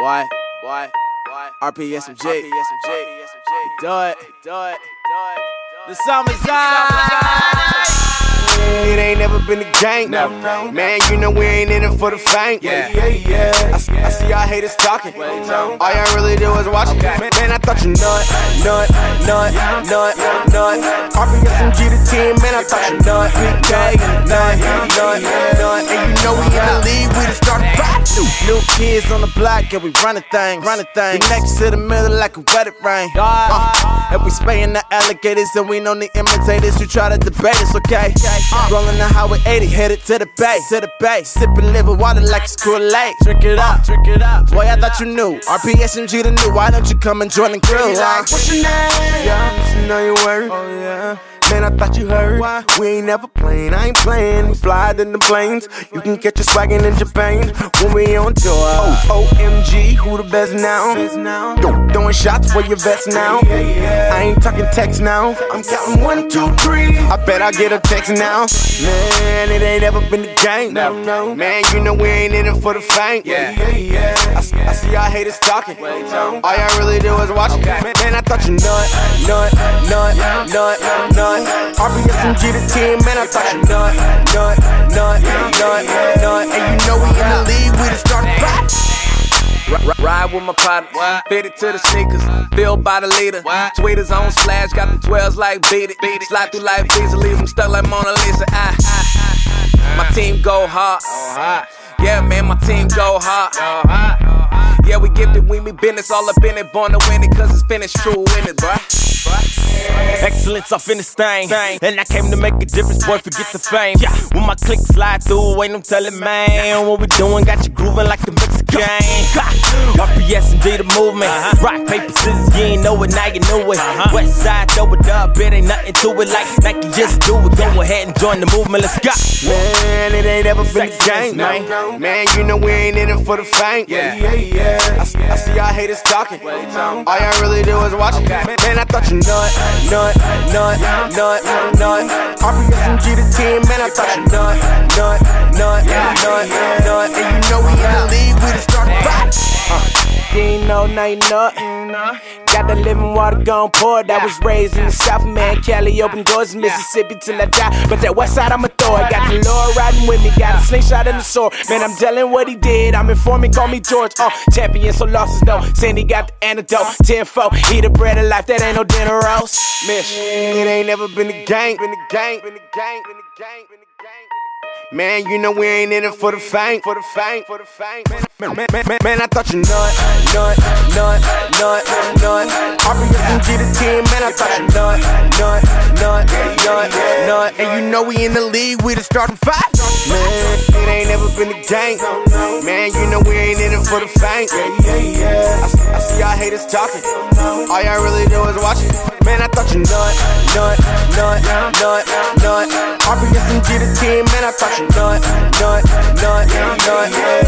Boy, boy, boy. RPSMG. Do it, do it, do it. The summer's out. It ain't never been a gang. No, no. Man, you know we ain't in it for the fame. Yeah. yeah, yeah. I, see- I see y'all haters talking. no. All y'all really do is watch it. Man, man, I thought you nut, nut, nut, nut, nut. RPSMG the team, man, I thought you nut, nut, nut, nut, nut. And you know we in the league, we the starting five. New, new kids on the block, yeah, we running things. Running things. We next to the middle like a wedding ring. Uh, and we spraying the alligators, and we know the imitators who try to debate us, okay? Uh, rolling the highway 80, headed to the bay, to the bay. Sipping liver water like it's Kool-Aid. Drink it up, drink it up. Boy, I thought you knew. RPSMG the new, why don't you come and join the crew? Uh? what's your name? Yeah, I'm just know your word. Oh, yeah. Man, I thought you heard. Why? We ain't never playing, I ain't playing. We fly in the planes. You can catch us swaggin' in Japan when we on tour. Oh, oh. OMG, who the best now? Yo, throwing shots for your vest now. I ain't talking text now. I'm counting one, two, three. I bet I get a text now. Man, it ain't ever been the game. No, no. Man, you know we ain't in it for the fame. Yeah. I, see- I see y'all haters talking. All y'all really do is watch it. Man, man, I thought you nut, nut, nut, nut, nut. RPSMG the team, man, I thought you nut, nut, nut, nut, nut. And you know we in the league, we the starting five. R- Ride with my partner, fitted to the sneakers, filled by the leader. Tweeters on slash, got the 12s like beat it. Beat it. Slide through life easily, leave them stuck like Mona Lisa. Ah, ah, ah. My team go hard. Yeah, man, my team go hard. Yeah, we gifted, we be business all up in it, born to win it, cause it's finished true in it, bruh. Excellence off in this thing. And I came to make a difference, boy, forget the fame. When my click slide through, ain't no telling, man. What we doing got you grooving like the Mexican. RPS and D the movement. Uh-huh. Rock, paper, scissors, you ain't know it, now you know it. Uh-huh. West side, throw it up, it ain't nothing to it. Like Nike, just do it. Go ahead and join the movement, let's go. Man, it ain't ever been the Sex game, man. Man, you know we ain't in it for the fame. Yeah. Yeah, yeah. I, see- I see y'all haters talking. All y'all really do is watch it. Man, I thought you nut, nut, nut, nut, nut. RPSMG the team, man, I thought you nut, nut, nut, nut, nut. And you You ain't know, now you know. Got the living water gon' pour. That was raised in the South, man. Cali open doors, Mississippi till I die. But that west side, I'ma throw it. Got the Lord riding with me, got a slingshot and a sword. Man, I'm telling what he did. I'm informing, call me George. Uh, champion, so losses though. Sandy got the antidote. 10 4, eat the bread of life, that ain't no dinner roast. Miss. It ain't never been a gang, been a gang, been a gang, been a gang, been a gang. Man, you know we ain't in it for the fame, for the fame, for the fame. Man, man, man, man, man I thought you nut, nut, nut, nut, nut. RBS from G to 10, man, I thought you nut, nut, nut, nut, nut. And you know we in the league, we the starting five. Man, it ain't never been a gang. Man, you know we ain't in it for the fame. Yeah, yeah, yeah. I, I see y'all haters talking. All y'all really do is watch it. Man, I thought you nut, nut, nut, nut, nut. RBS from G the team know it.